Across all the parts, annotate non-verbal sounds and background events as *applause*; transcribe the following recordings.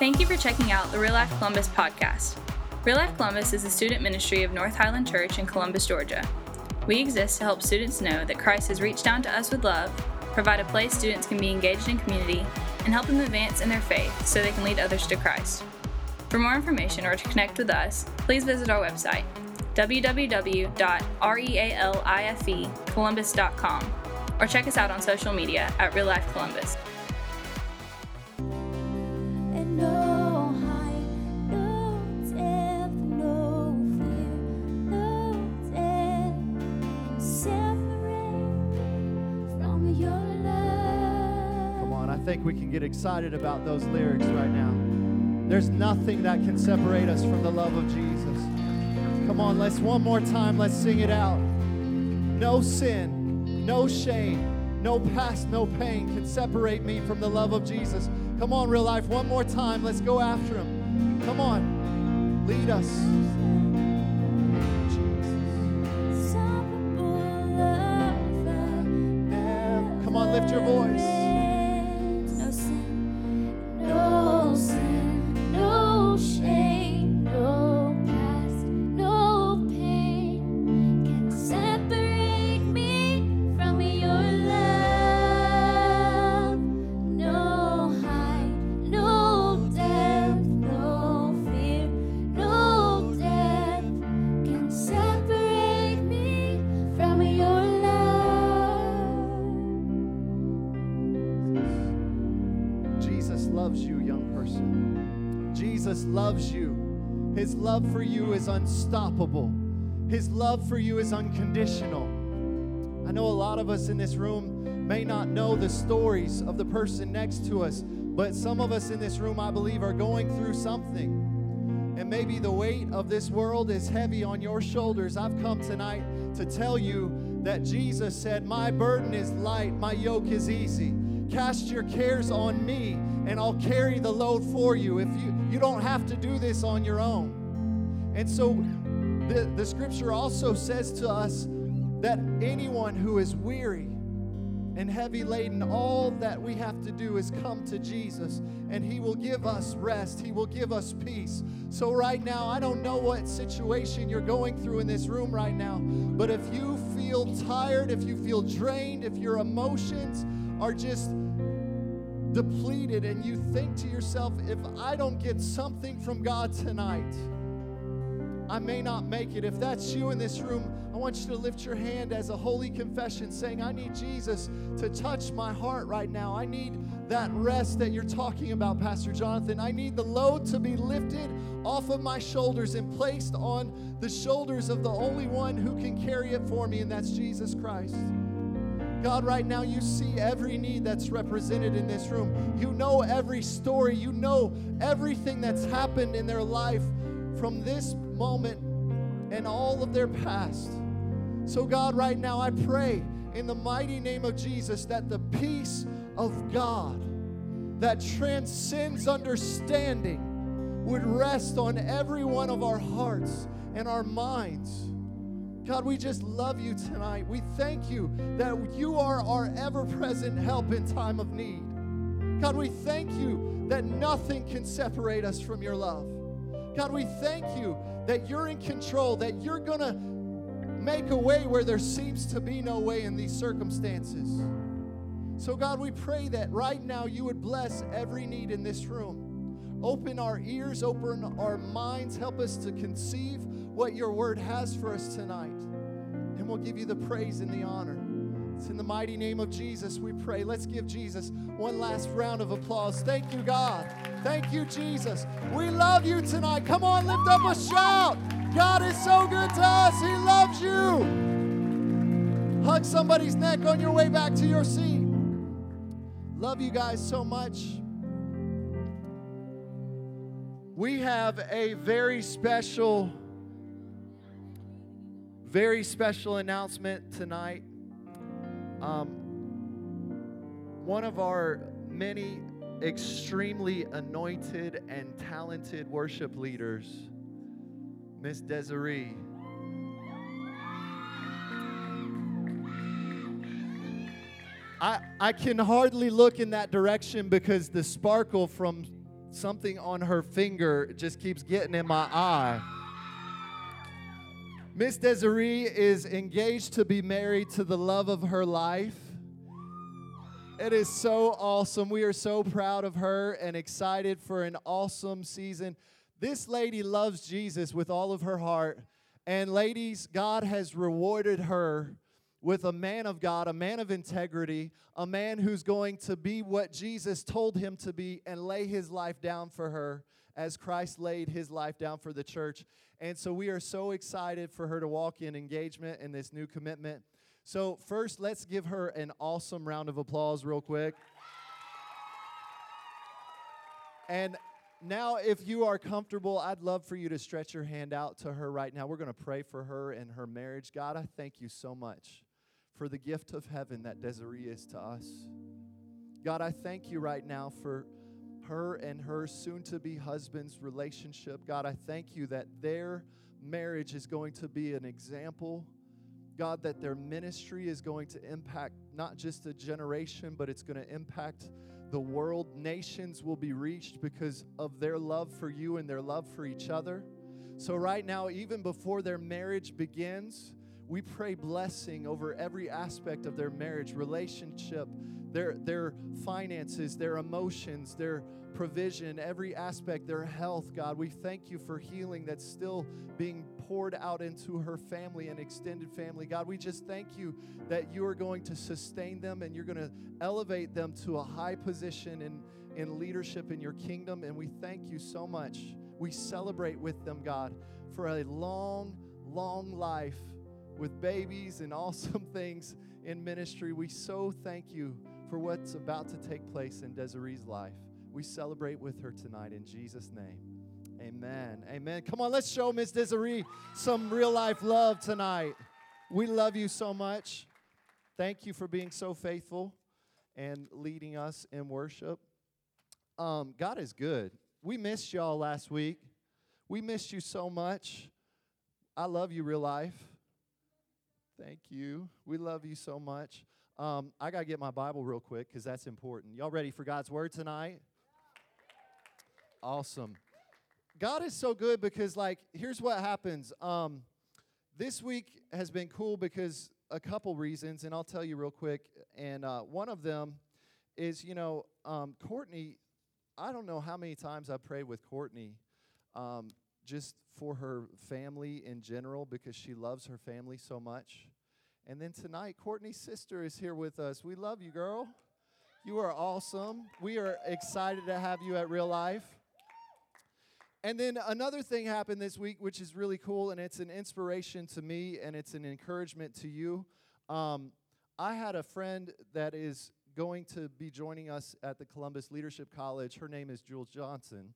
Thank you for checking out the Real Life Columbus podcast. Real Life Columbus is a student ministry of North Highland Church in Columbus, Georgia. We exist to help students know that Christ has reached down to us with love, provide a place students can be engaged in community, and help them advance in their faith so they can lead others to Christ. For more information or to connect with us, please visit our website, www.realifecolumbus.com, or check us out on social media at Real Life Columbus. Think we can get excited about those lyrics right now. There's nothing that can separate us from the love of Jesus. Come on, let's one more time, let's sing it out. No sin, no shame, no past, no pain can separate me from the love of Jesus. Come on, real life, one more time, let's go after him. Come on, lead us. Is unstoppable. His love for you is unconditional. I know a lot of us in this room may not know the stories of the person next to us, but some of us in this room, I believe, are going through something. And maybe the weight of this world is heavy on your shoulders. I've come tonight to tell you that Jesus said, My burden is light, my yoke is easy. Cast your cares on me, and I'll carry the load for you. If you, you don't have to do this on your own. And so the, the scripture also says to us that anyone who is weary and heavy laden, all that we have to do is come to Jesus and He will give us rest. He will give us peace. So, right now, I don't know what situation you're going through in this room right now, but if you feel tired, if you feel drained, if your emotions are just depleted and you think to yourself, if I don't get something from God tonight, I may not make it. If that's you in this room, I want you to lift your hand as a holy confession saying, I need Jesus to touch my heart right now. I need that rest that you're talking about, Pastor Jonathan. I need the load to be lifted off of my shoulders and placed on the shoulders of the only one who can carry it for me, and that's Jesus Christ. God, right now you see every need that's represented in this room. You know every story. You know everything that's happened in their life from this moment and all of their past. So, God, right now I pray in the mighty name of Jesus that the peace of God that transcends understanding would rest on every one of our hearts and our minds. God, we just love you tonight. We thank you that you are our ever present help in time of need. God, we thank you that nothing can separate us from your love. God, we thank you that you're in control, that you're going to make a way where there seems to be no way in these circumstances. So, God, we pray that right now you would bless every need in this room. Open our ears, open our minds, help us to conceive what your word has for us tonight. And we'll give you the praise and the honor. It's in the mighty name of Jesus we pray. Let's give Jesus one last round of applause. Thank you, God. Thank you, Jesus. We love you tonight. Come on, lift up a shout. God is so good to us. He loves you. Hug somebody's neck on your way back to your seat. Love you guys so much. We have a very special, very special announcement tonight. Um, one of our many extremely anointed and talented worship leaders, Miss Desiree. I, I can hardly look in that direction because the sparkle from something on her finger just keeps getting in my eye. Miss Desiree is engaged to be married to the love of her life. It is so awesome. We are so proud of her and excited for an awesome season. This lady loves Jesus with all of her heart. And ladies, God has rewarded her with a man of God, a man of integrity, a man who's going to be what Jesus told him to be and lay his life down for her as Christ laid his life down for the church. And so we are so excited for her to walk in engagement and this new commitment. So, first, let's give her an awesome round of applause, real quick. And now, if you are comfortable, I'd love for you to stretch your hand out to her right now. We're going to pray for her and her marriage. God, I thank you so much for the gift of heaven that Desiree is to us. God, I thank you right now for her and her soon to be husband's relationship. God, I thank you that their marriage is going to be an example. God, that their ministry is going to impact not just a generation, but it's going to impact the world. Nations will be reached because of their love for you and their love for each other. So, right now, even before their marriage begins, we pray blessing over every aspect of their marriage, relationship, their, their finances, their emotions, their provision, every aspect, their health, God. We thank you for healing that's still being poured out into her family and extended family. God, we just thank you that you are going to sustain them and you're going to elevate them to a high position in, in leadership in your kingdom. And we thank you so much. We celebrate with them, God, for a long, long life with babies and *laughs* awesome things in ministry. We so thank you for what's about to take place in Desiree's life. We celebrate with her tonight in Jesus' name. Amen. Amen. Come on, let's show Miss Desiree some real life love tonight. We love you so much. Thank you for being so faithful and leading us in worship. Um, God is good. We missed y'all last week. We missed you so much. I love you, real life. Thank you. We love you so much. Um, I got to get my Bible real quick because that's important. Y'all ready for God's word tonight? Awesome. God is so good because, like, here's what happens. Um, this week has been cool because a couple reasons, and I'll tell you real quick. And uh, one of them is, you know, um, Courtney. I don't know how many times I've prayed with Courtney, um, just for her family in general because she loves her family so much. And then tonight, Courtney's sister is here with us. We love you, girl. You are awesome. We are excited to have you at Real Life. And then another thing happened this week, which is really cool, and it's an inspiration to me and it's an encouragement to you. Um, I had a friend that is going to be joining us at the Columbus Leadership College. Her name is Jules Johnson.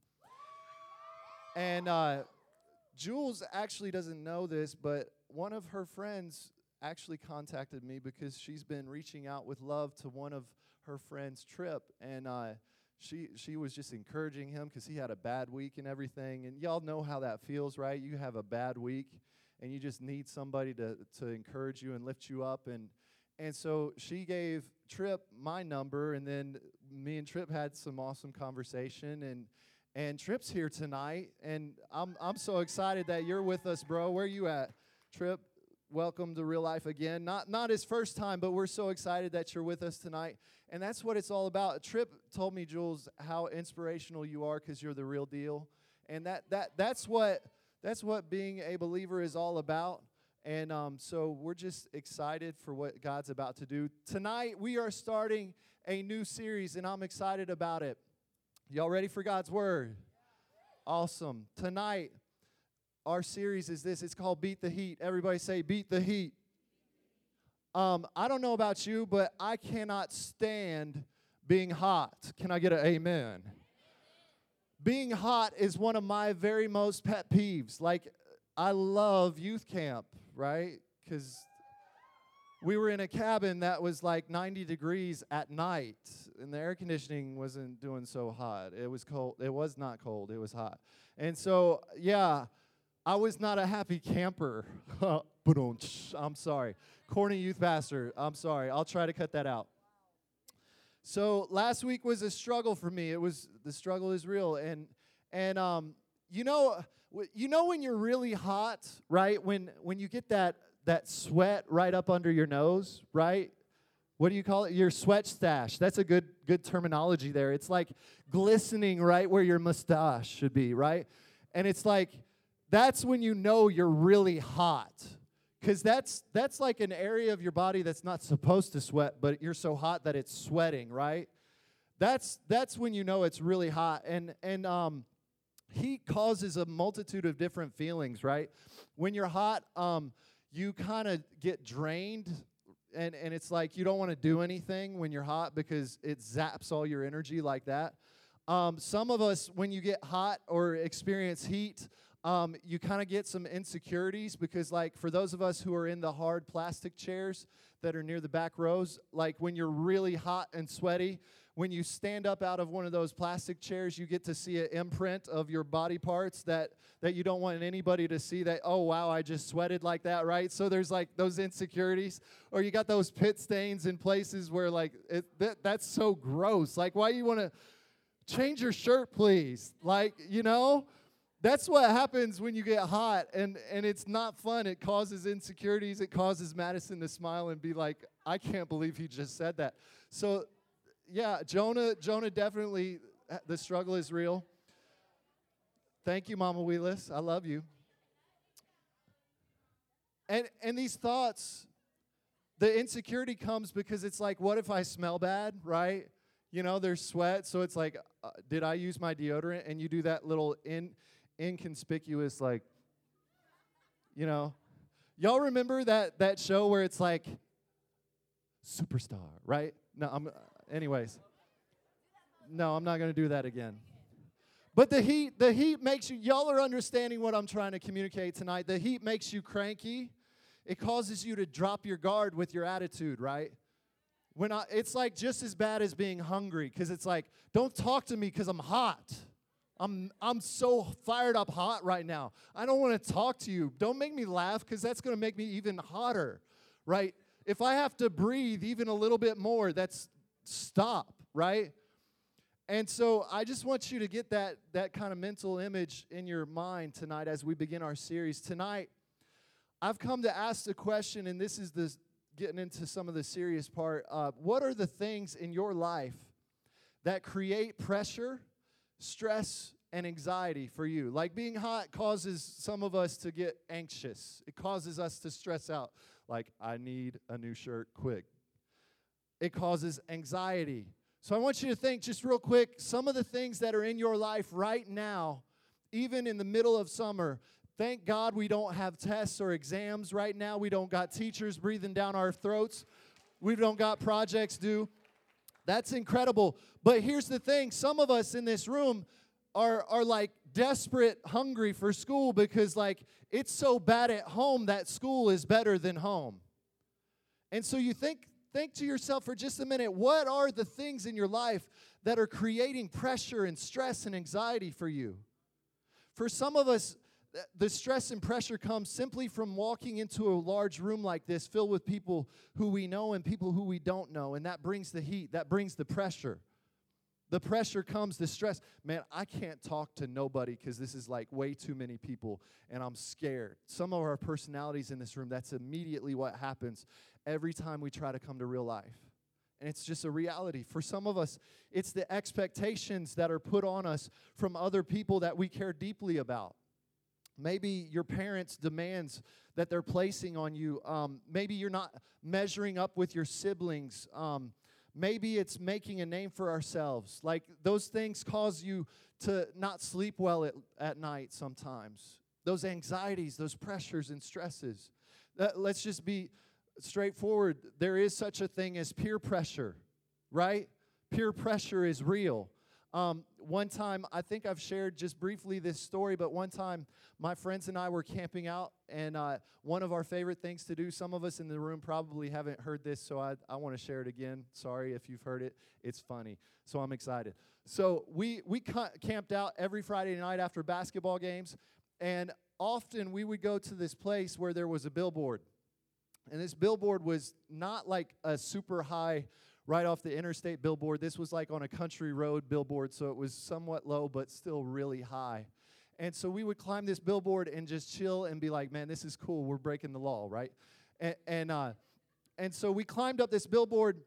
And uh, Jules actually doesn't know this, but one of her friends actually contacted me because she's been reaching out with love to one of her friends' Trip. And uh, she she was just encouraging him because he had a bad week and everything. And y'all know how that feels, right? You have a bad week, and you just need somebody to to encourage you and lift you up. And and so she gave Trip my number, and then me and Trip had some awesome conversation. And and Trip's here tonight, and I'm I'm so excited that you're with us, bro. Where you at, Trip? Welcome to real life again. Not not his first time, but we're so excited that you're with us tonight. And that's what it's all about. Trip told me, Jules, how inspirational you are because you're the real deal. And that that that's what that's what being a believer is all about. And um, so we're just excited for what God's about to do. Tonight we are starting a new series, and I'm excited about it. Y'all ready for God's word? Awesome. Tonight our series is this it's called Beat the Heat. Everybody say, Beat the Heat. Um, I don't know about you, but I cannot stand being hot. Can I get an amen? Being hot is one of my very most pet peeves. Like, I love youth camp, right? Because we were in a cabin that was like 90 degrees at night, and the air conditioning wasn't doing so hot. It was cold. It was not cold, it was hot. And so, yeah I was not a happy camper. *laughs* I'm sorry. Corny youth pastor. I'm sorry. I'll try to cut that out. So last week was a struggle for me. It was the struggle is real, and and um, you know, you know when you're really hot, right? When when you get that that sweat right up under your nose, right? What do you call it? Your sweat stash. That's a good good terminology there. It's like glistening right where your mustache should be, right? And it's like that's when you know you're really hot. Because that's that's like an area of your body that's not supposed to sweat but you're so hot that it's sweating right? That's that's when you know it's really hot. And and um heat causes a multitude of different feelings right? When you're hot um you kind of get drained and and it's like you don't want to do anything when you're hot because it zaps all your energy like that. Um, some of us when you get hot or experience heat um, you kind of get some insecurities because like for those of us who are in the hard plastic chairs that are near the back rows like when you're really hot and sweaty when you stand up out of one of those plastic chairs you get to see an imprint of your body parts that that you don't want anybody to see that oh wow i just sweated like that right? So there's like those insecurities. Or you got those pit stains in places where like it, that, that's so gross. Like why you want to change your shirt please? Like you know that's what happens when you get hot and and it's not fun. It causes insecurities. It causes madison to smile and be like i can't believe he just said that. So yeah jonah jonah definitely the struggle is real. Thank you mama wheelis. I love you. And and these thoughts the insecurity comes because it's like what if i smell bad right? You know there's sweat so it's like uh, did i use my deodorant? And you do that little in inconspicuous like you know? Y'all remember that that show where it's like superstar right? No i'm anyways. No i'm not to do that again. But the heat the heat makes you y'all are understanding what i'm trying to communicate tonight. The heat makes you cranky. It causes you to drop your guard with your attitude right? When I, it's like just as bad as being hungry because it's like don't talk to me because i'm hot I'm, I'm so fired up hot right now. I don't want to talk to you. Don't make me laugh because that's going to make me even hotter, right? If I have to breathe even a little bit more, that's stop, right? And so I just want you to get that, that kind of mental image in your mind tonight as we begin our series. Tonight, I've come to ask the question, and this is the getting into some of the serious part. Uh, what are the things in your life that create pressure? Stress and anxiety for you. Like being hot causes some of us to get anxious, it causes us to stress out. Like, I need a new shirt quick. It causes anxiety. So I want you to think just real quick some of the things that are in your life right now, even in the middle of summer. Thank God we don't have tests or exams right now. We don't got teachers breathing down our throats. We don't got projects due. That's incredible. But here's the thing some of us in this room are, are like desperate, hungry for school because, like, it's so bad at home that school is better than home. And so you think, think to yourself for just a minute what are the things in your life that are creating pressure and stress and anxiety for you? For some of us, the stress and pressure comes simply from walking into a large room like this filled with people who we know and people who we don't know. And that brings the heat, that brings the pressure. The pressure comes, the stress. Man, I can't talk to nobody because this is like way too many people and I'm scared. Some of our personalities in this room, that's immediately what happens every time we try to come to real life. And it's just a reality. For some of us, it's the expectations that are put on us from other people that we care deeply about. Maybe your parents' demands that they're placing on you. Um, maybe you're not measuring up with your siblings. Um, maybe it's making a name for ourselves. Like those things cause you to not sleep well at, at night sometimes. Those anxieties, those pressures and stresses. Uh, let's just be straightforward. There is such a thing as peer pressure, right? Peer pressure is real. Um, one time, I think I've shared just briefly this story, but one time my friends and I were camping out, and uh, one of our favorite things to do, some of us in the room probably haven't heard this, so I, I want to share it again. Sorry if you've heard it, it's funny. So I'm excited. So we, we camped out every Friday night after basketball games, and often we would go to this place where there was a billboard. And this billboard was not like a super high right off the interstate billboard. This was like on a country road billboard, so it was somewhat low, but still really high. And so we would climb this billboard and just chill and be like, man, this is cool. We're breaking the law, right? And, and, uh, and so we climbed up this billboard.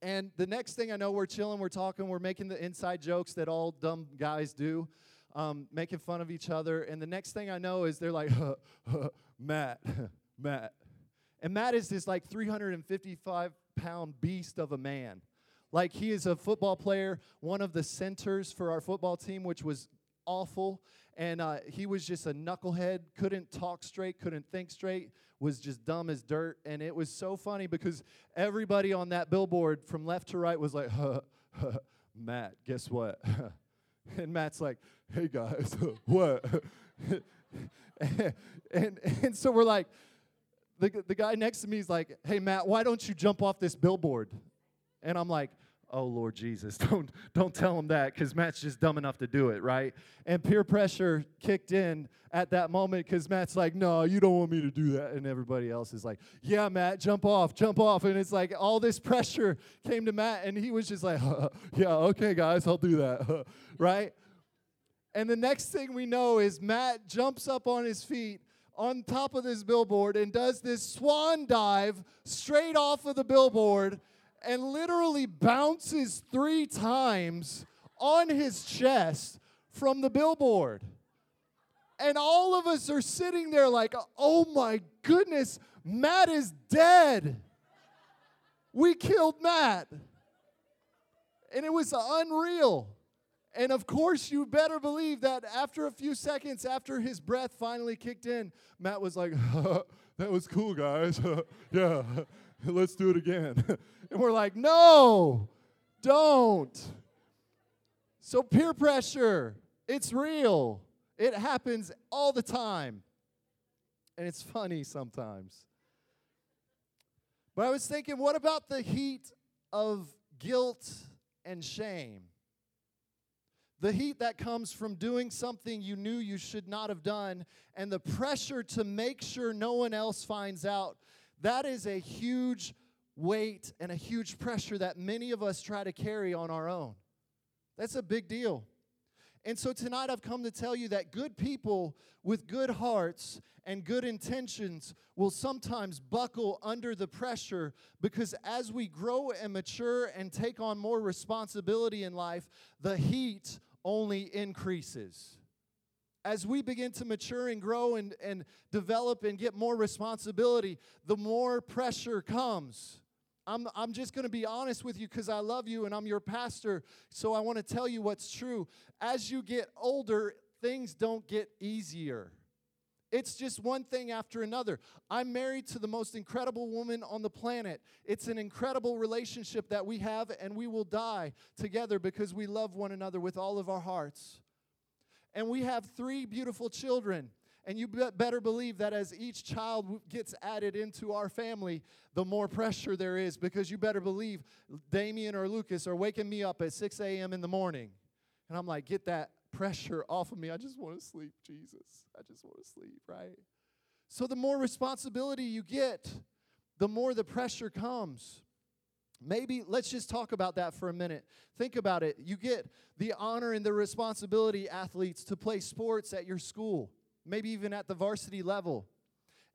And the next thing I know, we're chilling, we're talking, we're making the inside jokes that all dumb guys do, um, making fun of each other. And the next thing I know is they're like, *laughs* Matt, *laughs* Matt. And Matt is this like 355 pound beast of a man. Like he is a football player, one of the centers for our football team, which was awful. And uh, he was just a knucklehead, couldn't talk straight, couldn't think straight, was just dumb as dirt. And it was so funny because everybody on that billboard from left to right was like, huh, *laughs* huh, Matt, guess what? *laughs* and Matt's like, hey guys, *laughs* what? and, and so we're like, the, the guy next to me is like, hey Matt, why don't you jump off this billboard? And I'm like, oh Lord Jesus, *laughs* don't don't tell him that because Matt's just dumb enough to do it, right? And peer pressure kicked in at that moment because Matt's like, no, you don't want me to do that, and everybody else is like, yeah, Matt, jump off, jump off, and it's like all this pressure *laughs* came to Matt, and he was just like, *laughs* yeah, okay, guys, I'll do that, right? And the next thing we know is Matt jumps up on his feet on top of this billboard and does this swan dive straight off of the billboard and literally bounces three times on his chest from the billboard. And all of us are sitting there like, oh my goodness, Matt is dead. We killed Matt. And it was unreal. And of course, you better believe that after a few seconds, after his breath finally kicked in, Matt was like, *laughs* that was cool, guys. *laughs* yeah, *laughs* let's do it again. and we're like, no, don't. So, peer pressure, it's real. It happens all the time. And it's funny sometimes. But I was thinking, what about the heat of guilt and shame? The heat that comes from doing something you knew you should not have done, and the pressure to make sure no one else finds out, that is a huge weight and a huge pressure that many of us try to carry on our own. That's a big deal. And so tonight I've come to tell you that good people with good hearts and good intentions will sometimes buckle under the pressure because as we grow and mature and take on more responsibility in life, the heat only increases. As we begin to mature and grow and, and develop and get more responsibility, the more pressure comes. I'm, I'm just going to be honest with you because I love you and I'm your pastor. So I want to tell you what's true. As you get older, things don't get easier. It's just one thing after another. I'm married to the most incredible woman on the planet. It's an incredible relationship that we have, and we will die together because we love one another with all of our hearts. And we have three beautiful children. And you better believe that as each child gets added into our family, the more pressure there is because you better believe Damien or Lucas are waking me up at 6 a.m. in the morning. And I'm like, get that pressure off of me. I just want to sleep, Jesus. I just want to sleep, right? So the more responsibility you get, the more the pressure comes. Maybe let's just talk about that for a minute. Think about it. You get the honor and the responsibility, athletes, to play sports at your school, maybe even at the varsity level.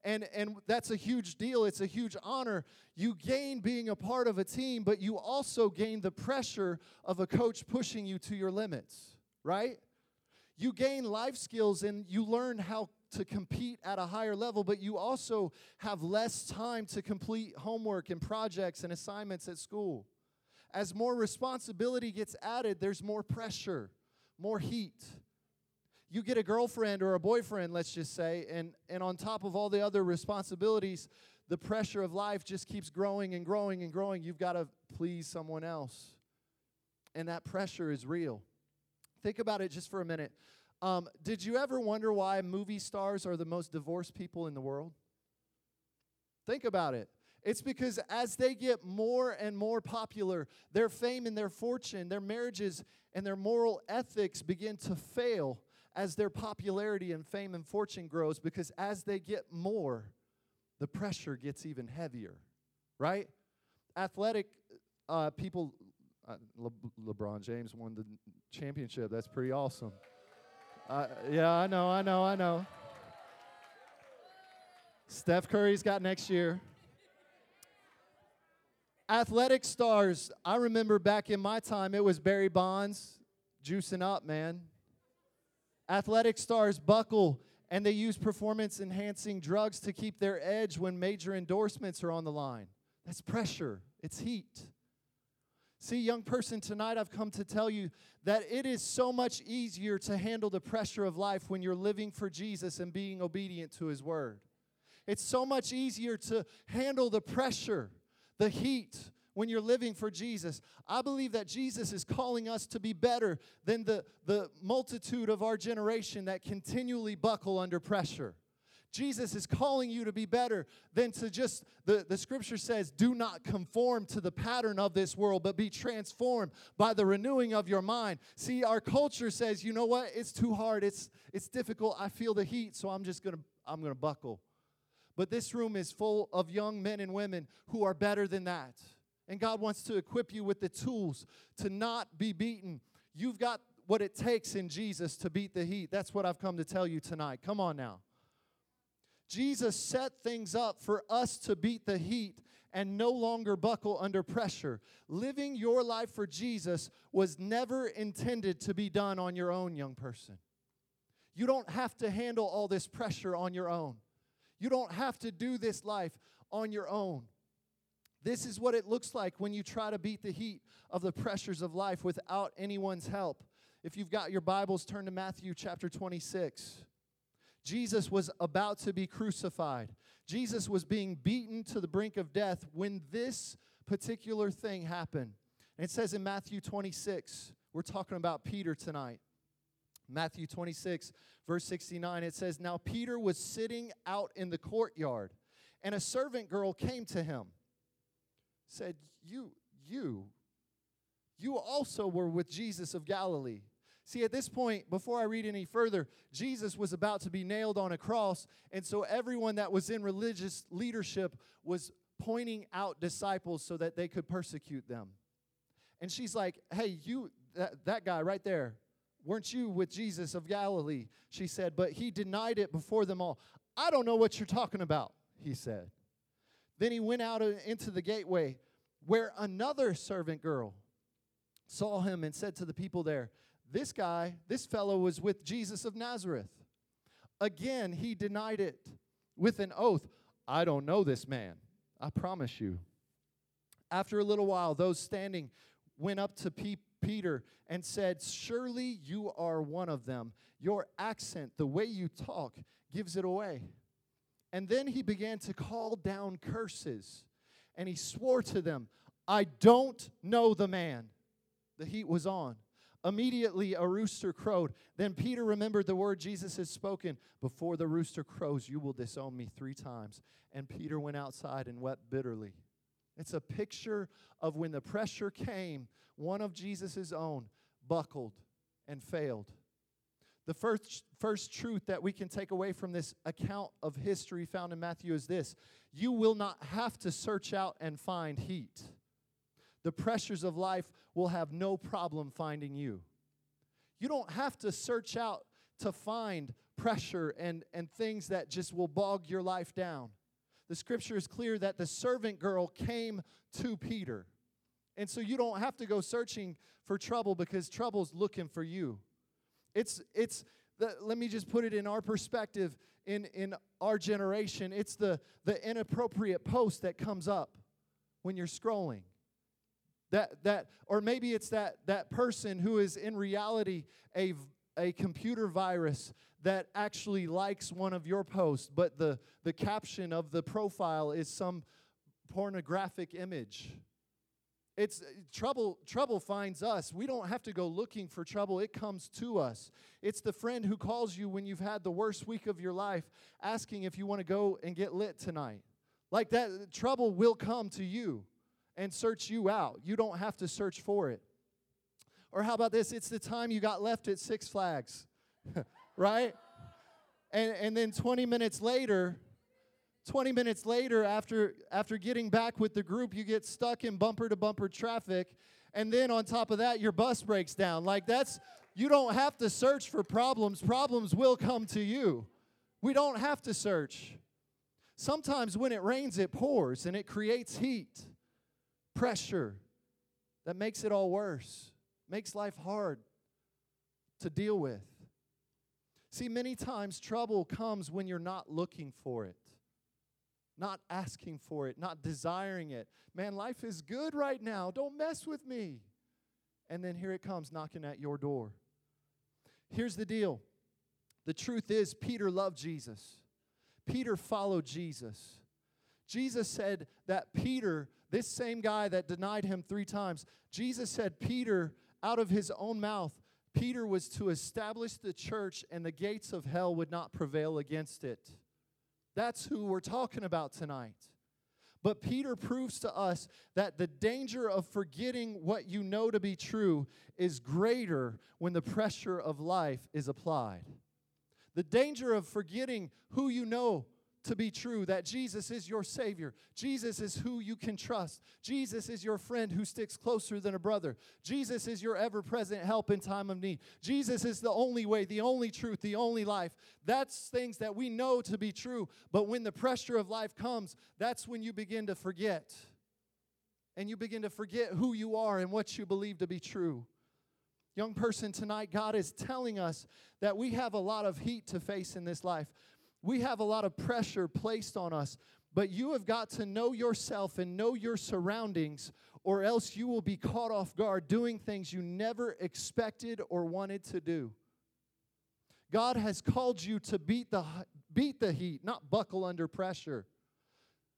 And, and that's a huge deal. It's a huge honor. You gain being a part of a team, but you also gain the pressure of a coach pushing you to your limits, right? You gain life skills and you learn how to compete at a higher level, but you also have less time to complete homework and projects and assignments at school. As more responsibility gets added, there's more pressure, more heat. You get a girlfriend or a boyfriend, let's just say, and, and on top of all the other responsibilities, the pressure of life just keeps growing and growing and growing. You've got to please someone else. And that pressure is real. Think about it just for a minute. Um, did you ever wonder why movie stars are the most divorced people in the world? Think about it. It's because as they get more and more popular, their fame and their fortune, their marriages and their moral ethics begin to fail as their popularity and fame and fortune grows because as they get more, the pressure gets even heavier, right? Athletic uh, people, Le- LeBron James won the championship. That's pretty awesome. Uh, yeah, I know, I know, I know. Steph Curry's got next year. Athletic stars, I remember back in my time, it was Barry Bonds juicing up, man. Athletic stars buckle and they use performance enhancing drugs to keep their edge when major endorsements are on the line. That's pressure, it's heat. See, young person, tonight I've come to tell you that it is so much easier to handle the pressure of life when you're living for Jesus and being obedient to His Word. It's so much easier to handle the pressure, the heat, when you're living for Jesus. I believe that Jesus is calling us to be better than the, the multitude of our generation that continually buckle under pressure. Jesus is calling you to be better than to just, the, the scripture says, do not conform to the pattern of this world, but be transformed by the renewing of your mind. See, our culture says, you know what? It's too hard. It's, it's difficult. I feel the heat, so I'm just going to, I'm going to buckle. But this room is full of young men and women who are better than that. And God wants to equip you with the tools to not be beaten. You've got what it takes in Jesus to beat the heat. That's what I've come to tell you tonight. Come on now. Jesus set things up for us to beat the heat and no longer buckle under pressure. Living your life for Jesus was never intended to be done on your own, young person. You don't have to handle all this pressure on your own. You don't have to do this life on your own. This is what it looks like when you try to beat the heat of the pressures of life without anyone's help. If you've got your Bibles, turn to Matthew chapter 26. Jesus was about to be crucified. Jesus was being beaten to the brink of death when this particular thing happened. And it says in Matthew 26, we're talking about Peter tonight. Matthew 26, verse 69, it says, Now Peter was sitting out in the courtyard, and a servant girl came to him. Said, You, you, you also were with Jesus of Galilee. See, at this point, before I read any further, Jesus was about to be nailed on a cross, and so everyone that was in religious leadership was pointing out disciples so that they could persecute them. And she's like, Hey, you, that, that guy right there, weren't you with Jesus of Galilee? She said, but he denied it before them all. I don't know what you're talking about, he said. Then he went out uh, into the gateway where another servant girl saw him and said to the people there, This guy, this fellow was with Jesus of Nazareth. Again, he denied it with an oath I don't know this man. I promise you. After a little while, those standing went up to Pe- Peter and said, Surely you are one of them. Your accent, the way you talk, gives it away. And then he began to call down curses. And he swore to them, I don't know the man. The heat was on. Immediately a rooster crowed. Then Peter remembered the word Jesus had spoken Before the rooster crows, you will disown me three times. And Peter went outside and wept bitterly. It's a picture of when the pressure came, one of Jesus' own buckled and failed. The first, first truth that we can take away from this account of history found in Matthew is this you will not have to search out and find heat. The pressures of life will have no problem finding you. You don't have to search out to find pressure and, and things that just will bog your life down. The scripture is clear that the servant girl came to Peter. And so you don't have to go searching for trouble because trouble's looking for you. It's it's the, let me just put it in our perspective in in our generation. It's the the inappropriate post that comes up when you're scrolling. That that or maybe it's that that person who is in reality a a computer virus that actually likes one of your posts, but the, the caption of the profile is some pornographic image. It's trouble trouble finds us. We don't have to go looking for trouble. It comes to us. It's the friend who calls you when you've had the worst week of your life asking if you want to go and get lit tonight. Like that trouble will come to you and search you out. You don't have to search for it. Or how about this? It's the time you got left at Six Flags. *laughs* right? And and then 20 minutes later, 20 minutes later, after, after getting back with the group, you get stuck in bumper to bumper traffic. And then on top of that, your bus breaks down. Like, that's, you don't have to search for problems, problems will come to you. We don't have to search. Sometimes when it rains, it pours and it creates heat, pressure that makes it all worse, makes life hard to deal with. See, many times trouble comes when you're not looking for it, not asking for it, not desiring it. Man, life is good right now. Don't mess with me. And then here it comes knocking at your door. Here's the deal the truth is, Peter loved Jesus, Peter followed Jesus. Jesus said that Peter, this same guy that denied him three times, Jesus said, Peter, out of his own mouth, Peter was to establish the church and the gates of hell would not prevail against it. That's who we're talking about tonight. But Peter proves to us that the danger of forgetting what you know to be true is greater when the pressure of life is applied. The danger of forgetting who you know to be true that Jesus is your Savior. Jesus is who you can trust. Jesus is your friend who sticks closer than a brother. Jesus is your ever present help in time of need. Jesus is the only way, the only truth, the only life. That's things that we know to be true. But when the pressure of life comes, that's when you begin to forget. And you begin to forget who you are and what you believe to be true. Young person, tonight, God is telling us that we have a lot of heat to face in this life we have a lot of pressure placed on us, but you have got to know yourself and know your surroundings, or else you will be caught off guard doing things you never expected or wanted to do. God has called you to beat the, beat the heat, not buckle under pressure.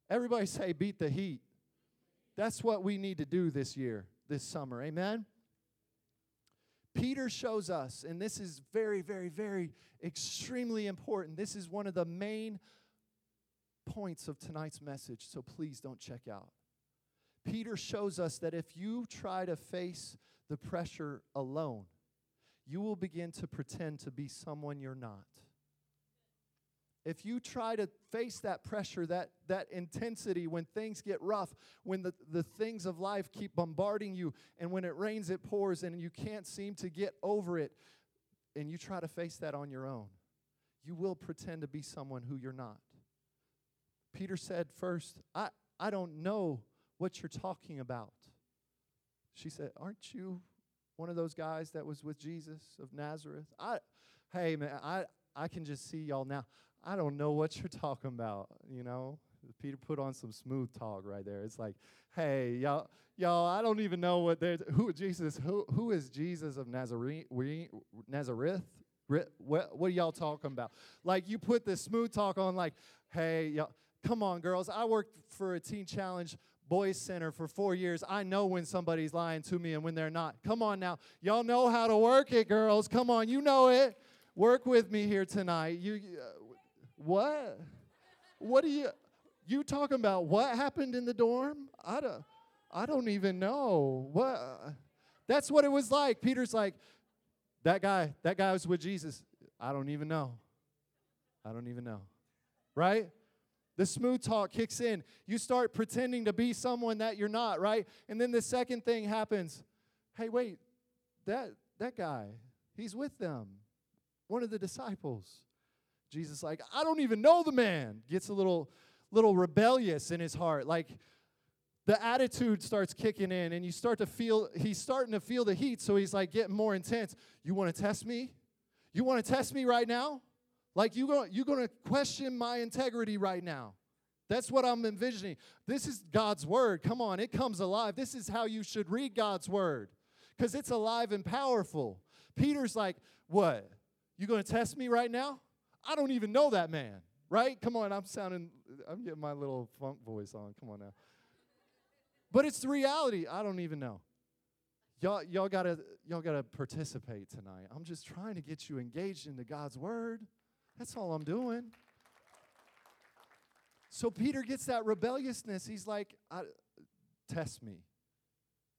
Everybody say, beat the heat. That's what we need to do this year, this summer. Amen? Peter shows us, and this is very, very, very extremely important. This is one of the main points of tonight's message, so please don't check out. Peter shows us that if you try to face the pressure alone, you will begin to pretend to be someone you're not if you try to face that pressure, that, that intensity, when things get rough, when the, the things of life keep bombarding you, and when it rains, it pours, and you can't seem to get over it, and you try to face that on your own, you will pretend to be someone who you're not. Peter said, First, I, I don't know what you're talking about. She said, Aren't you one of those guys that was with Jesus of Nazareth? I, hey, man, I, I can just see y'all now. I don't know what you're talking about, you know? Peter put on some smooth talk right there. It's like, hey, y'all, y'all, I don't even know what they're, who Jesus, who, who is Jesus of Nazareth? Nazareth? What, what are y'all talking about? Like, you put this smooth talk on, like, hey, y'all, come on, girls. I worked for a teen challenge boys center for four years. I know when somebody's lying to me and when they're not. Come on now. Y'all know how to work it, girls. Come on, you know it. Work with me here tonight. You, what? What are you you talking about what happened in the dorm? I don't I don't even know. What That's what it was like. Peter's like that guy, that guy was with Jesus. I don't even know. I don't even know. Right? The smooth talk kicks in. You start pretending to be someone that you're not, right? And then the second thing happens. Hey, wait. That that guy, he's with them. One of the disciples. Jesus like, I don't even know the man. Gets a little little rebellious in his heart. Like the attitude starts kicking in and you start to feel he's starting to feel the heat so he's like getting more intense. You want to test me? You want to test me right now? Like you going you're going to question my integrity right now. That's what I'm envisioning. This is God's word. Come on, it comes alive. This is how you should read God's word because it's alive and powerful. Peter's like, What? You going to test me right now? I don't even know that man, right? Come on, I'm sounding, I'm getting my little funk voice on. Come on now. But it's the reality. I don't even know. Y'all, y'all gotta, y'all gotta participate tonight. I'm just trying to get you engaged into God's word. That's all I'm doing. So Peter gets that rebelliousness. He's like, test me.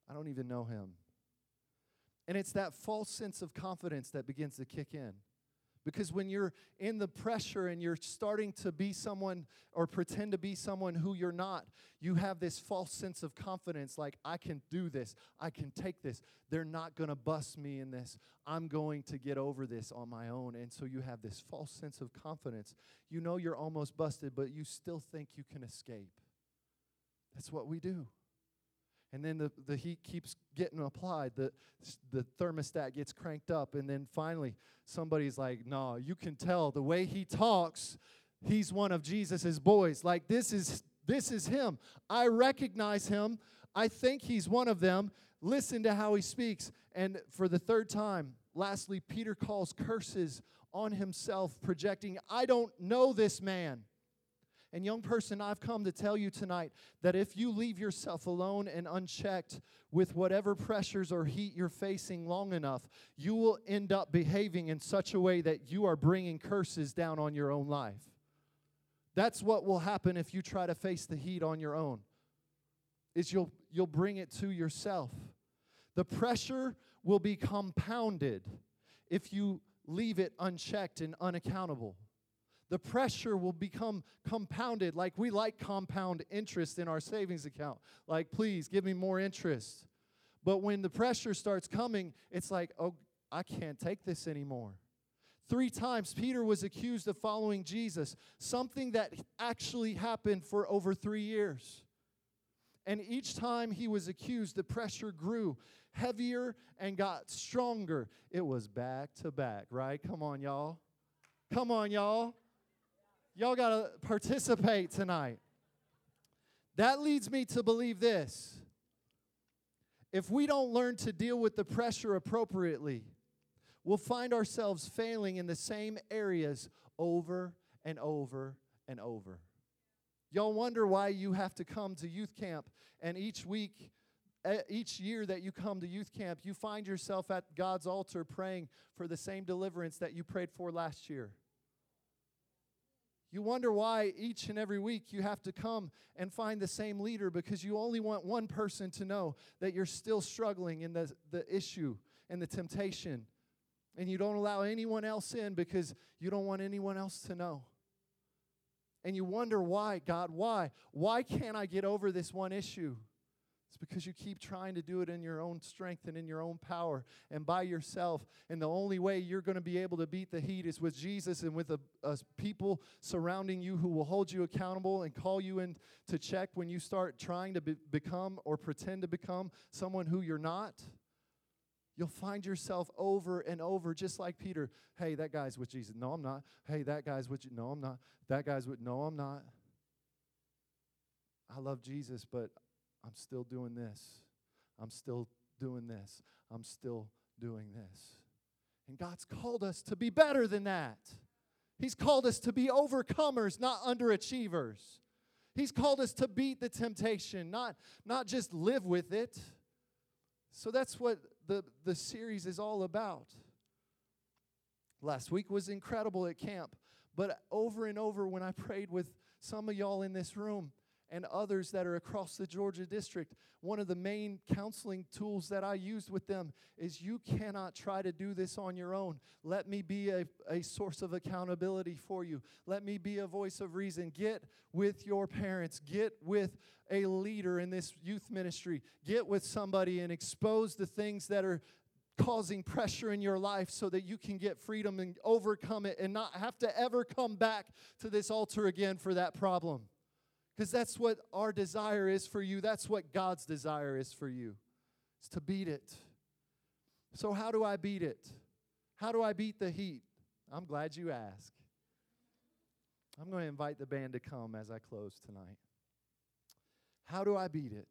I don't even know him. And it's that false sense of confidence that begins to kick in. Because when you're in the pressure and you're starting to be someone or pretend to be someone who you're not, you have this false sense of confidence like, I can do this, I can take this. They're not going to bust me in this. I'm going to get over this on my own. And so you have this false sense of confidence. You know you're almost busted, but you still think you can escape. That's what we do and then the, the heat keeps getting applied. The, the thermostat gets cranked up. And then finally somebody's like no you can tell the way he talks he's one of jesus's boys. Like this is this is him. I recognize him. I think he's one of them. Listen to how he speaks. And for the third time lastly peter calls curses on himself projecting i don't know this man and, young person, I've come to tell you tonight that if you leave yourself alone and unchecked with whatever pressures or heat you're facing long enough, you will end up behaving in such a way that you are bringing curses down on your own life. That's what will happen if you try to face the heat on your own. Is you'll you'll bring it to yourself. The pressure will be compounded if you leave it unchecked and unaccountable the pressure will become compounded. Like we like compound interest in our savings account. Like, please give me more interest. But when the pressure starts coming, it's like, oh, I can't take this anymore. Three times Peter was accused of following Jesus, something that actually happened for over three years. And each time he was accused, the pressure grew heavier and got stronger. It was back to back, right? Come on, y'all. Come on, y'all. Y'all got to participate tonight. That leads me to believe this. If we don't learn to deal with the pressure appropriately, we'll find ourselves failing in the same areas over and over and over. Y'all wonder why you have to come to youth camp and each week each year that you come to youth camp, you find yourself at God's altar praying for the same deliverance that you prayed for last year. You wonder why each and every week you have to come and find the same leader because you only want one person to know that you're still struggling in the, the issue and the temptation. And you don't allow anyone else in because you don't want anyone else to know. And you wonder why, God, why? Why can't I get over this one issue? It's because you keep trying to do it in your own strength and in your own power and by yourself. And the only way you're going to be able to beat the heat is with Jesus and with a, a people surrounding you who will hold you accountable and call you in to check when you start trying to be, become or pretend to become someone who you're not. You'll find yourself over and over, just like Peter. Hey, that guy's with Jesus. No, I'm not. Hey, that guy's with you. No, I'm not. That guy's with. No, I'm not. I love Jesus, but I'm still doing this. I'm still doing this. I'm still doing this. And God's called us to be better than that. He's called us to be overcomers, not underachievers. He's called us to beat the temptation, not, not just live with it. So that's what the, the series is all about. Last week was incredible at camp, but over and over when I prayed with some of y'all in this room, and others that are across the Georgia district, one of the main counseling tools that I used with them is you cannot try to do this on your own. Let me be a, a source of accountability for you. Let me be a voice of reason. Get with your parents, get with a leader in this youth ministry, get with somebody and expose the things that are causing pressure in your life so that you can get freedom and overcome it and not have to ever come back to this altar again for that problem. Because that's what our desire is for you. That's what God's desire is for you. It's to beat it. So, how do I beat it? How do I beat the heat? I'm glad you asked. I'm going to invite the band to come as I close tonight. How do I beat it?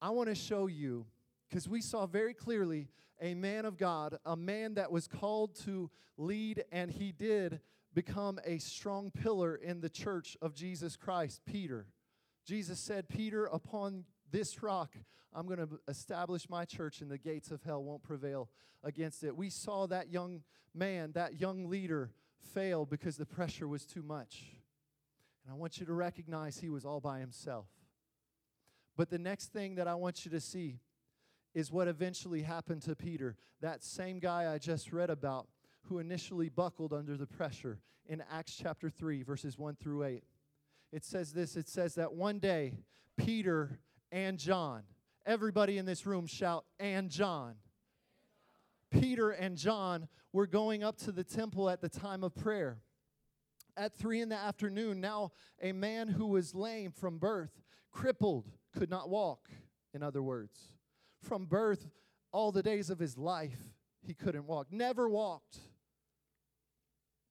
I want to show you, because we saw very clearly a man of God, a man that was called to lead, and he did become a strong pillar in the church of Jesus Christ, Peter. Jesus said, Peter, upon this rock, I'm going to establish my church, and the gates of hell won't prevail against it. We saw that young man, that young leader, fail because the pressure was too much. And I want you to recognize he was all by himself. But the next thing that I want you to see is what eventually happened to Peter. That same guy I just read about who initially buckled under the pressure in Acts chapter 3, verses 1 through 8. It says this it says that one day, Peter and John, everybody in this room shout, and John. Peter and John were going up to the temple at the time of prayer. At three in the afternoon, now a man who was lame from birth, crippled, could not walk, in other words. From birth, all the days of his life, he couldn't walk, never walked,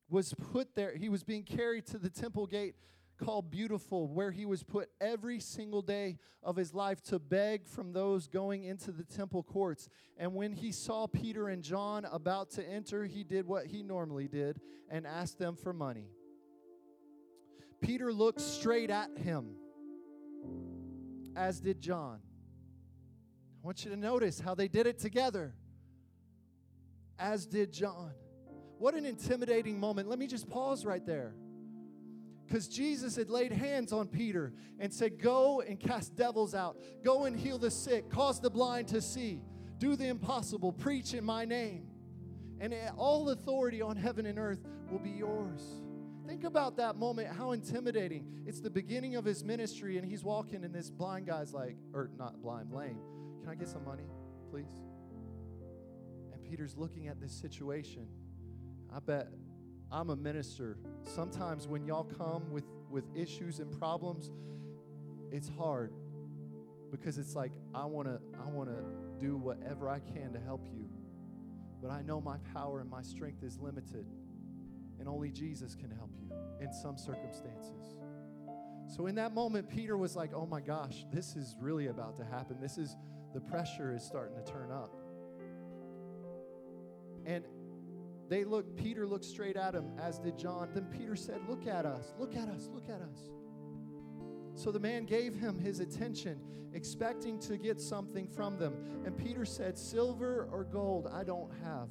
was put there. He was being carried to the temple gate called Beautiful, where he was put every single day of his life to beg from those going into the temple courts. And when he saw Peter and John about to enter, he did what he normally did and asked them for money. Peter looked straight at him, as did John. I want you to notice how they did it together, as did John. What an intimidating moment. Let me just pause right there. Because Jesus had laid hands on Peter and said, Go and cast devils out, go and heal the sick, cause the blind to see, do the impossible, preach in my name. And all authority on heaven and earth will be yours. Think about that moment, how intimidating. It's the beginning of his ministry, and he's walking, and this blind guy's like, or not blind, lame. Can I get some money, please? And Peter's looking at this situation. I bet I'm a minister. Sometimes when y'all come with, with issues and problems, it's hard because it's like I want to I want to do whatever I can to help you. But I know my power and my strength is limited. And only Jesus can help you in some circumstances. So in that moment Peter was like, "Oh my gosh, this is really about to happen. This is the pressure is starting to turn up." And they looked, Peter looked straight at him, as did John. Then Peter said, Look at us, look at us, look at us. So the man gave him his attention, expecting to get something from them. And Peter said, Silver or gold, I don't have.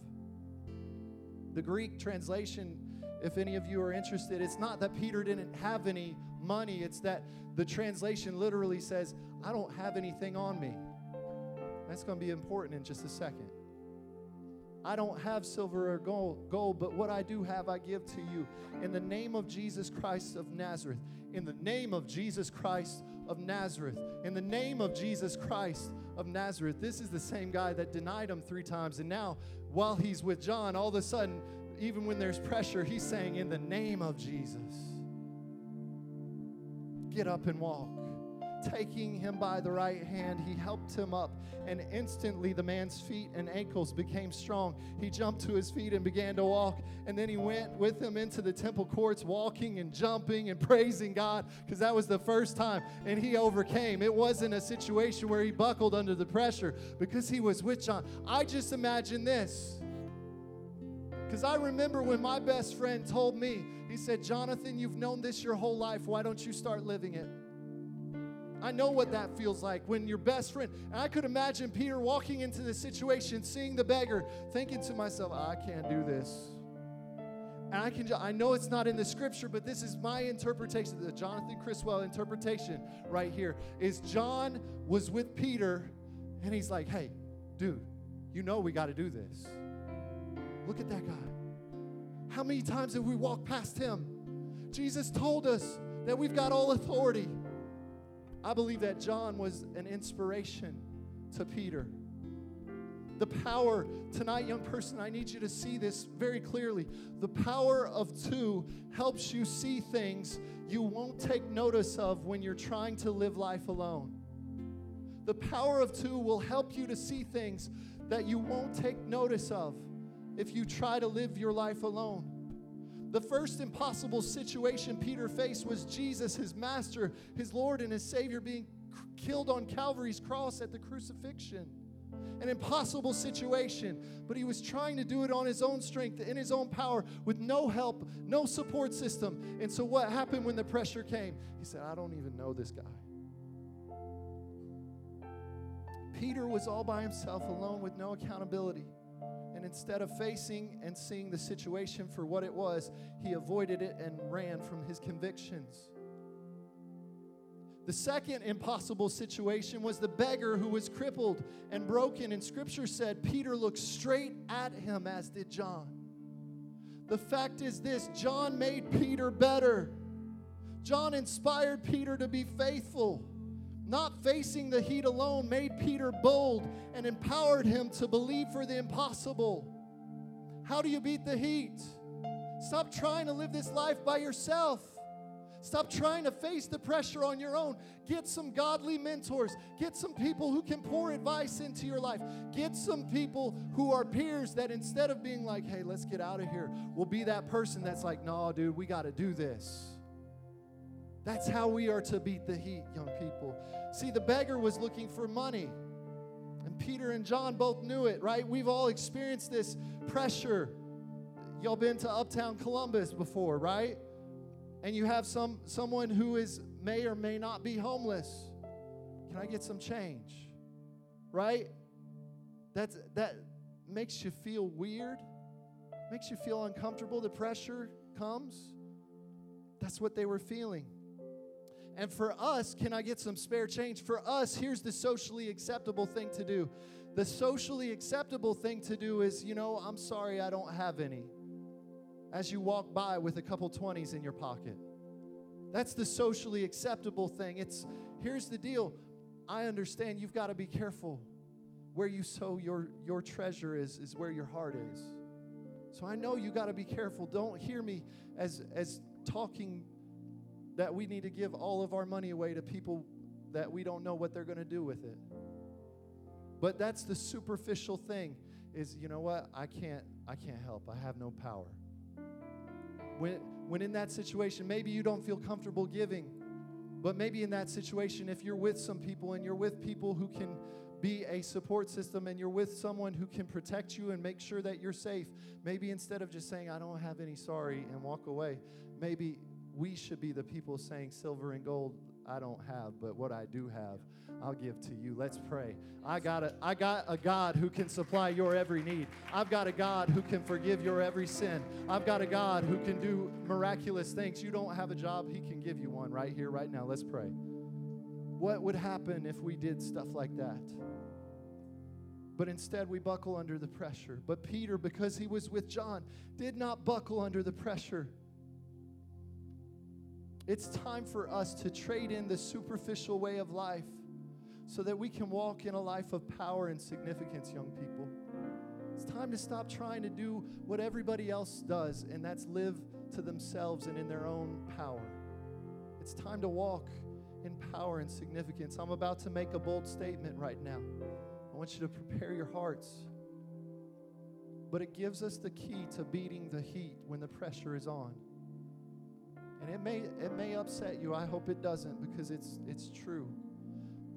The Greek translation, if any of you are interested, it's not that Peter didn't have any money, it's that the translation literally says, I don't have anything on me. That's going to be important in just a second. I don't have silver or gold, but what I do have, I give to you. In the name of Jesus Christ of Nazareth, in the name of Jesus Christ of Nazareth, in the name of Jesus Christ of Nazareth. This is the same guy that denied him three times. And now, while he's with John, all of a sudden, even when there's pressure, he's saying, In the name of Jesus, get up and walk taking him by the right hand, he helped him up, and instantly the man's feet and ankles became strong. He jumped to his feet and began to walk, and then he went with him into the temple courts, walking and jumping and praising God, because that was the first time, and he overcame. It wasn't a situation where he buckled under the pressure because he was with John. I just imagine this. Because I remember when my best friend told me, he said, Jonathan, you've known this your whole life. Why don't you start living it? I know what that feels like when your best friend, and I could imagine Peter walking into the situation, seeing the beggar, thinking to myself, I can't do this. And I can I know it's not in the scripture, but this is my interpretation, the Jonathan Criswell interpretation right here. Is John was with Peter and he's like, hey, dude, you know we got to do this. Look at that guy. How many times have we walked past him? Jesus told us that we've got all authority. I believe that John was an inspiration to Peter. The power, tonight, young person, I need you to see this very clearly. The power of two helps you see things you won't take notice of when you're trying to live life alone. The power of two will help you to see things that you won't take notice of if you try to live your life alone. The first impossible situation Peter faced was Jesus, his master, his Lord, and his Savior being killed on Calvary's cross at the crucifixion. An impossible situation, but he was trying to do it on his own strength, in his own power, with no help, no support system. And so, what happened when the pressure came? He said, I don't even know this guy. Peter was all by himself, alone, with no accountability. And instead of facing and seeing the situation for what it was, he avoided it and ran from his convictions. The second impossible situation was the beggar who was crippled and broken. And scripture said Peter looked straight at him, as did John. The fact is this John made Peter better. John inspired Peter to be faithful. Not facing the heat alone made Peter bold and empowered him to believe for the impossible. How do you beat the heat? Stop trying to live this life by yourself. Stop trying to face the pressure on your own. Get some godly mentors. Get some people who can pour advice into your life. Get some people who are peers that instead of being like, hey, let's get out of here, will be that person that's like, no, dude, we got to do this. That's how we are to beat the heat, young people. See, the beggar was looking for money. And Peter and John both knew it, right? We've all experienced this pressure. Y'all been to Uptown Columbus before, right? And you have some someone who is may or may not be homeless. Can I get some change? Right? That's that makes you feel weird. Makes you feel uncomfortable. The pressure comes. That's what they were feeling. And for us, can I get some spare change? For us, here's the socially acceptable thing to do. The socially acceptable thing to do is, you know, I'm sorry I don't have any. As you walk by with a couple 20s in your pocket. That's the socially acceptable thing. It's here's the deal. I understand you've got to be careful. Where you sow your, your treasure is, is where your heart is. So I know you got to be careful. Don't hear me as, as talking that we need to give all of our money away to people that we don't know what they're going to do with it. But that's the superficial thing is, you know what? I can't I can't help. I have no power. When when in that situation, maybe you don't feel comfortable giving. But maybe in that situation if you're with some people and you're with people who can be a support system and you're with someone who can protect you and make sure that you're safe, maybe instead of just saying I don't have any sorry and walk away, maybe we should be the people saying, Silver and gold I don't have, but what I do have, I'll give to you. Let's pray. I got a, I got a God who can supply your every need. I've got a God who can forgive your every sin. I've got a God who can do miraculous things. You don't have a job, He can give you one right here, right now. Let's pray. What would happen if we did stuff like that? But instead, we buckle under the pressure. But Peter, because he was with John, did not buckle under the pressure. It's time for us to trade in the superficial way of life so that we can walk in a life of power and significance, young people. It's time to stop trying to do what everybody else does, and that's live to themselves and in their own power. It's time to walk in power and significance. I'm about to make a bold statement right now. I want you to prepare your hearts. But it gives us the key to beating the heat when the pressure is on. And it may it may upset you. I hope it doesn't because it's it's true.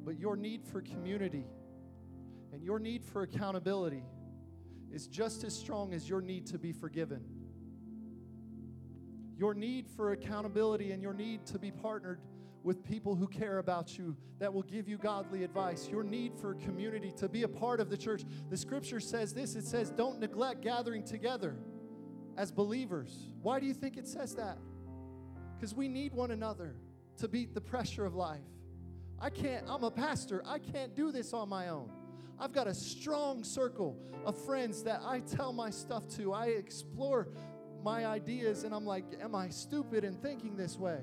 But your need for community and your need for accountability is just as strong as your need to be forgiven. Your need for accountability and your need to be partnered with people who care about you that will give you godly advice. Your need for community to be a part of the church. The scripture says this it says, Don't neglect gathering together as believers. Why do you think it says that? Because we need one another to beat the pressure of life. I can't, I'm a pastor, I can't do this on my own. I've got a strong circle of friends that I tell my stuff to. I explore my ideas and I'm like, Am I stupid in thinking this way?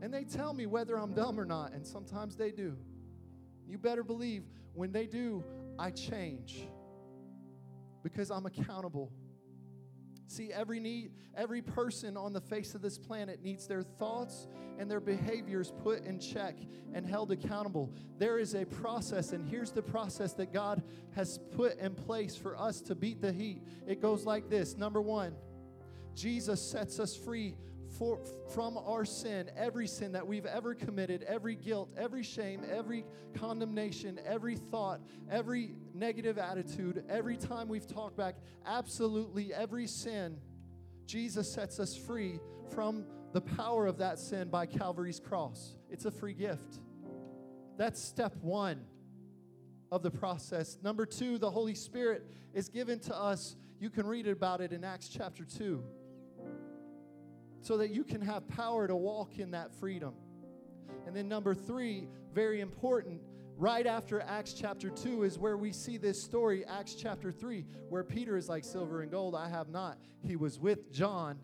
And they tell me whether I'm dumb or not, and sometimes they do. You better believe when they do, I change because I'm accountable See, every need, every person on the face of this planet needs their thoughts and their behaviors put in check and held accountable. There is a process, and here's the process that God has put in place for us to beat the heat. It goes like this Number one, Jesus sets us free for, from our sin, every sin that we've ever committed, every guilt, every shame, every condemnation, every thought, every negative attitude, every time we've talked back, absolutely every sin, Jesus sets us free from the power of that sin by Calvary's cross. It's a free gift. That's step one of the process. Number two, the Holy Spirit is given to us. You can read about it in Acts chapter 2 so that you can have power to walk in that freedom. And then, number three, very important, right after Acts chapter 2 is where we see this story, Acts chapter 3, where Peter is like, Silver and gold I have not. He was with John,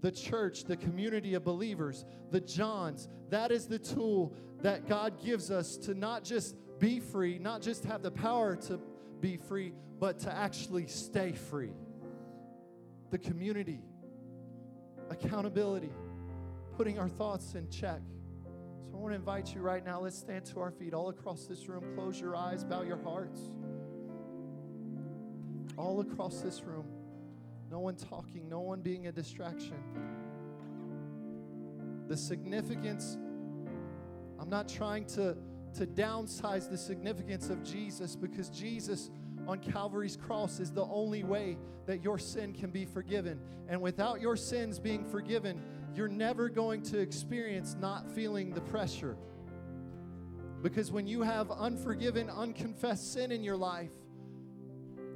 the church, the community of believers, the Johns. That is the tool that God gives us to not just be free, not just have the power to be free, but to actually stay free. The community, accountability, putting our thoughts in check. So I want to invite you right now. Let's stand to our feet all across this room. Close your eyes, bow your hearts. All across this room. No one talking, no one being a distraction. The significance, I'm not trying to, to downsize the significance of Jesus because Jesus on Calvary's cross is the only way that your sin can be forgiven. And without your sins being forgiven, you're never going to experience not feeling the pressure. Because when you have unforgiven, unconfessed sin in your life,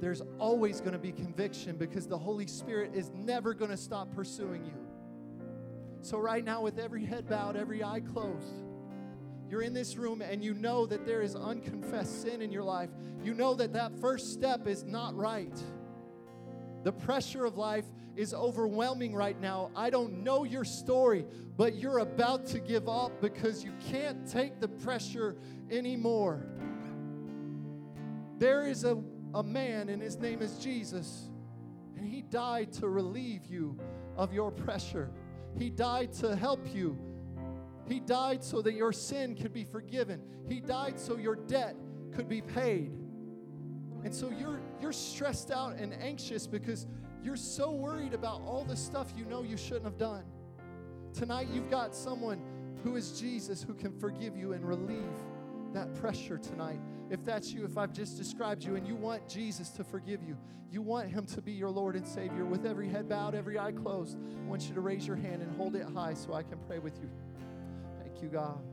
there's always going to be conviction because the Holy Spirit is never going to stop pursuing you. So, right now, with every head bowed, every eye closed, you're in this room and you know that there is unconfessed sin in your life. You know that that first step is not right. The pressure of life is overwhelming right now. I don't know your story, but you're about to give up because you can't take the pressure anymore. There is a, a man, and his name is Jesus, and he died to relieve you of your pressure. He died to help you. He died so that your sin could be forgiven. He died so your debt could be paid. And so you're you're stressed out and anxious because you're so worried about all the stuff you know you shouldn't have done. Tonight, you've got someone who is Jesus who can forgive you and relieve that pressure tonight. If that's you, if I've just described you and you want Jesus to forgive you, you want him to be your Lord and Savior, with every head bowed, every eye closed, I want you to raise your hand and hold it high so I can pray with you. Thank you, God.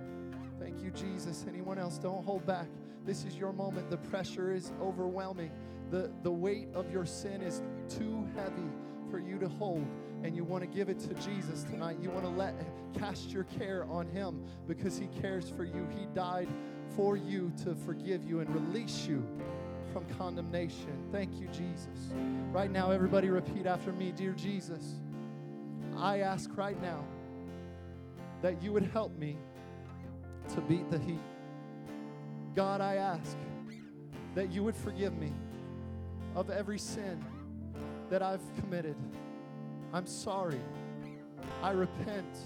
Thank you, Jesus. Anyone else, don't hold back. This is your moment. The pressure is overwhelming. The, the weight of your sin is too heavy for you to hold and you want to give it to Jesus tonight. You want to let cast your care on him because he cares for you. He died for you to forgive you and release you from condemnation. Thank you, Jesus. Right now, everybody repeat after me Dear Jesus, I ask right now that you would help me to beat the heat. God, I ask that you would forgive me of every sin that I've committed. I'm sorry. I repent.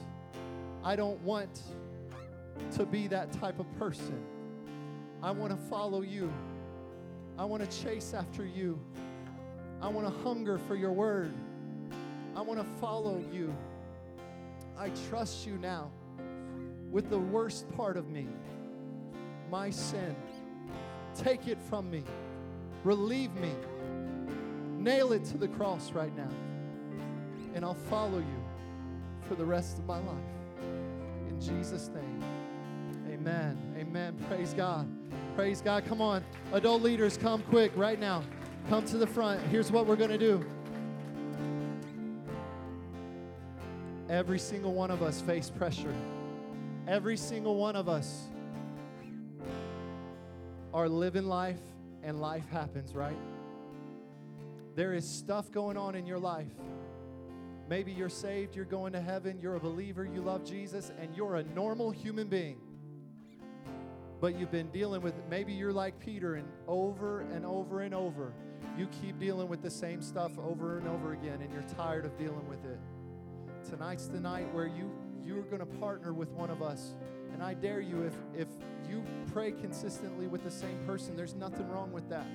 I don't want to be that type of person. I want to follow you. I want to chase after you. I want to hunger for your word. I want to follow you. I trust you now with the worst part of me, my sin. Take it from me. Relieve me. Nail it to the cross right now. And I'll follow you for the rest of my life. In Jesus' name. Amen. Amen. Praise God. Praise God. Come on. Adult leaders, come quick right now. Come to the front. Here's what we're going to do. Every single one of us face pressure. Every single one of us are living life and life happens, right? There is stuff going on in your life. Maybe you're saved, you're going to heaven, you're a believer, you love Jesus, and you're a normal human being. But you've been dealing with, maybe you're like Peter, and over and over and over, you keep dealing with the same stuff over and over again, and you're tired of dealing with it. Tonight's the night where you you're going to partner with one of us. And I dare you, if, if you pray consistently with the same person, there's nothing wrong with that.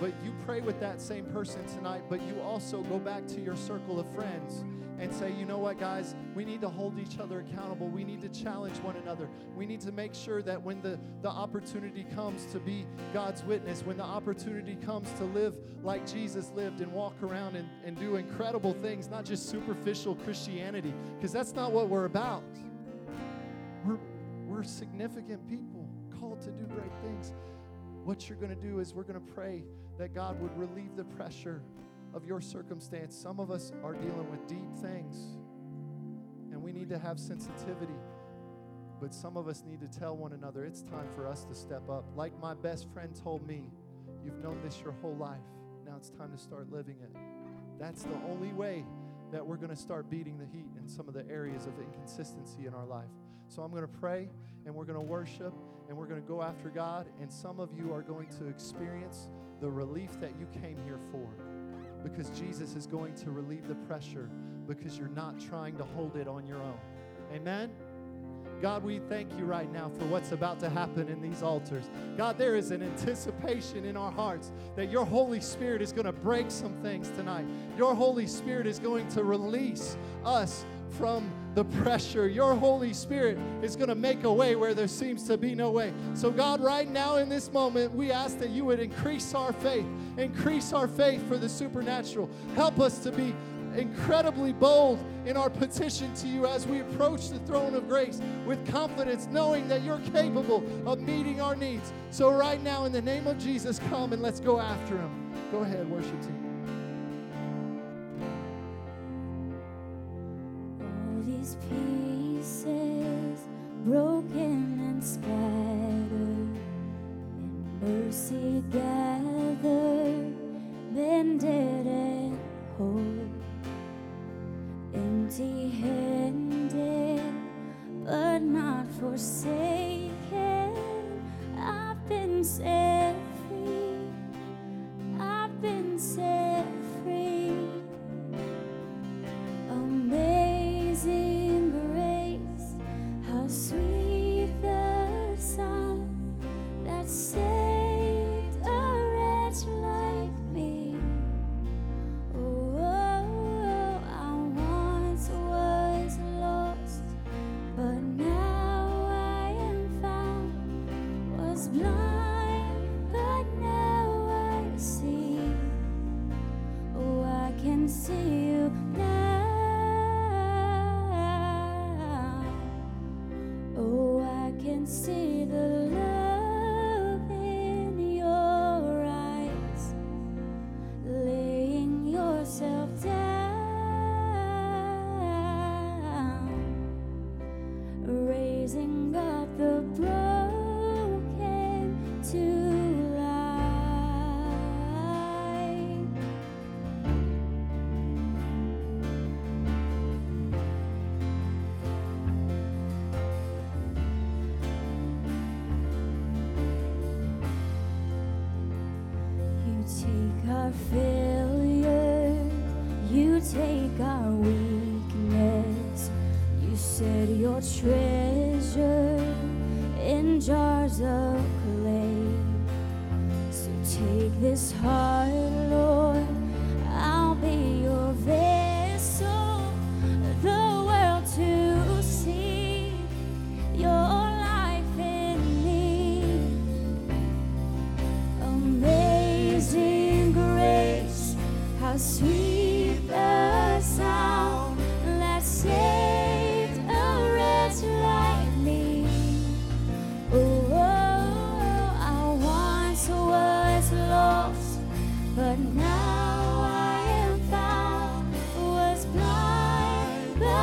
But you pray with that same person tonight, but you also go back to your circle of friends and say, you know what, guys, we need to hold each other accountable. We need to challenge one another. We need to make sure that when the, the opportunity comes to be God's witness, when the opportunity comes to live like Jesus lived and walk around and, and do incredible things, not just superficial Christianity, because that's not what we're about. We're, we're significant people called to do great things. What you're going to do is we're going to pray that God would relieve the pressure of your circumstance. Some of us are dealing with deep things, and we need to have sensitivity. But some of us need to tell one another it's time for us to step up. Like my best friend told me, you've known this your whole life. Now it's time to start living it. That's the only way that we're going to start beating the heat in some of the areas of inconsistency in our life. So I'm going to pray and we're going to worship and we're going to go after God. And some of you are going to experience the relief that you came here for because Jesus is going to relieve the pressure because you're not trying to hold it on your own. Amen. God, we thank you right now for what's about to happen in these altars. God, there is an anticipation in our hearts that your Holy Spirit is going to break some things tonight. Your Holy Spirit is going to release us from the pressure. Your Holy Spirit is going to make a way where there seems to be no way. So, God, right now in this moment, we ask that you would increase our faith, increase our faith for the supernatural. Help us to be incredibly bold in our petition to you as we approach the throne of grace with confidence, knowing that you're capable of meeting our needs. So, right now, in the name of Jesus, come and let's go after him. Go ahead, worship team. Pieces broken and scattered, in mercy gathered, bended and whole, empty handed, but not forsaken. I've been set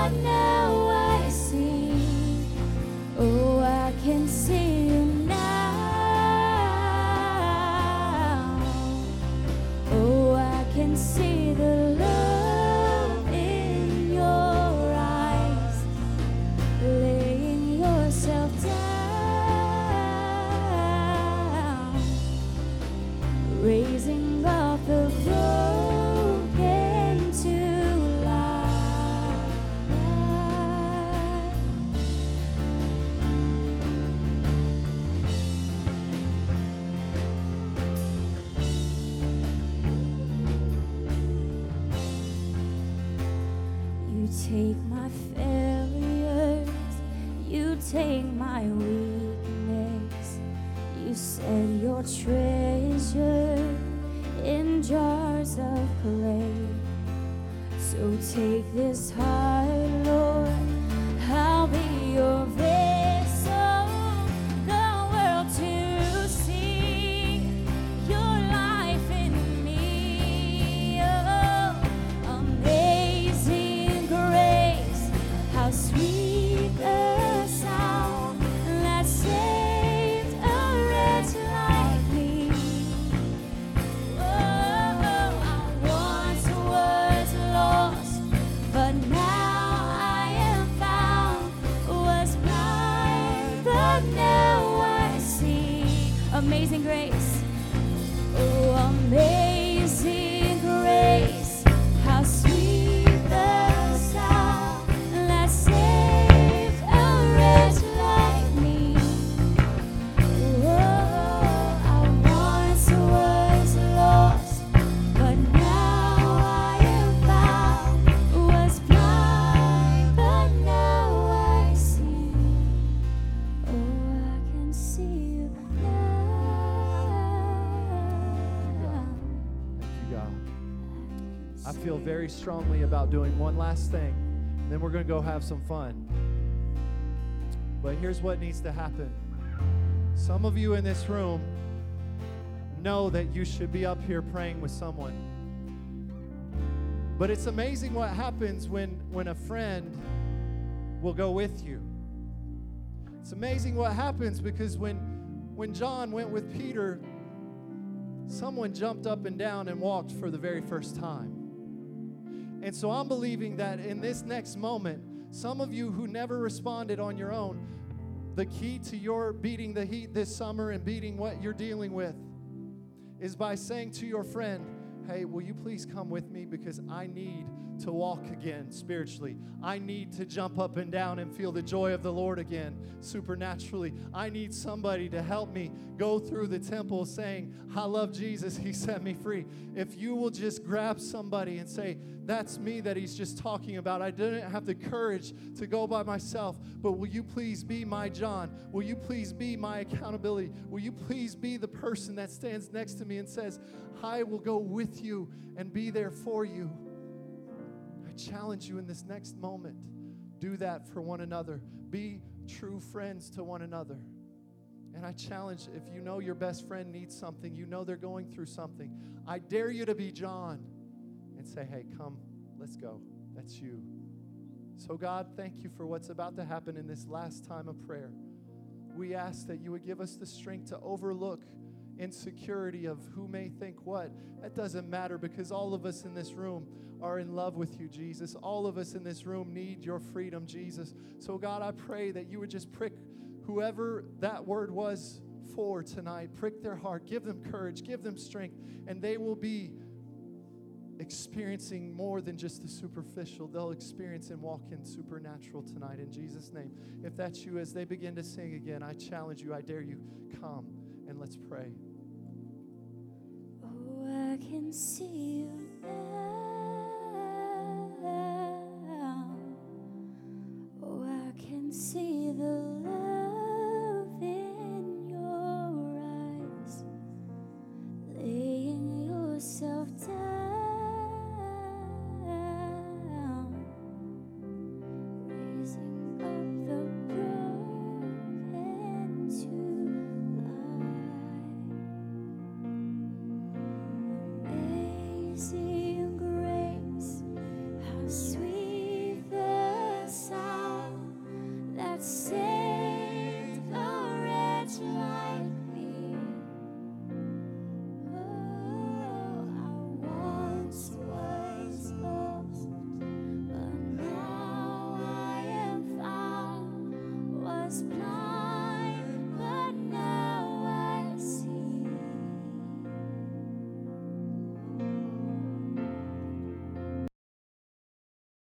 but about doing one last thing, then we're going to go have some fun. But here's what needs to happen. Some of you in this room know that you should be up here praying with someone. But it's amazing what happens when, when a friend will go with you. It's amazing what happens because when, when John went with Peter, someone jumped up and down and walked for the very first time. And so I'm believing that in this next moment, some of you who never responded on your own, the key to your beating the heat this summer and beating what you're dealing with is by saying to your friend, Hey, will you please come with me? Because I need to walk again spiritually. I need to jump up and down and feel the joy of the Lord again supernaturally. I need somebody to help me go through the temple saying, I love Jesus, He set me free. If you will just grab somebody and say, That's me that He's just talking about. I didn't have the courage to go by myself, but will you please be my John? Will you please be my accountability? Will you please be the person that stands next to me and says, I will go with you and be there for you? Challenge you in this next moment. Do that for one another. Be true friends to one another. And I challenge if you know your best friend needs something, you know they're going through something, I dare you to be John and say, hey, come, let's go. That's you. So, God, thank you for what's about to happen in this last time of prayer. We ask that you would give us the strength to overlook insecurity of who may think what. That doesn't matter because all of us in this room are in love with you, Jesus. All of us in this room need your freedom, Jesus. So, God, I pray that you would just prick whoever that word was for tonight, prick their heart, give them courage, give them strength, and they will be experiencing more than just the superficial. They'll experience and walk in supernatural tonight in Jesus' name. If that's you, as they begin to sing again, I challenge you, I dare you, come and let's pray. I can see you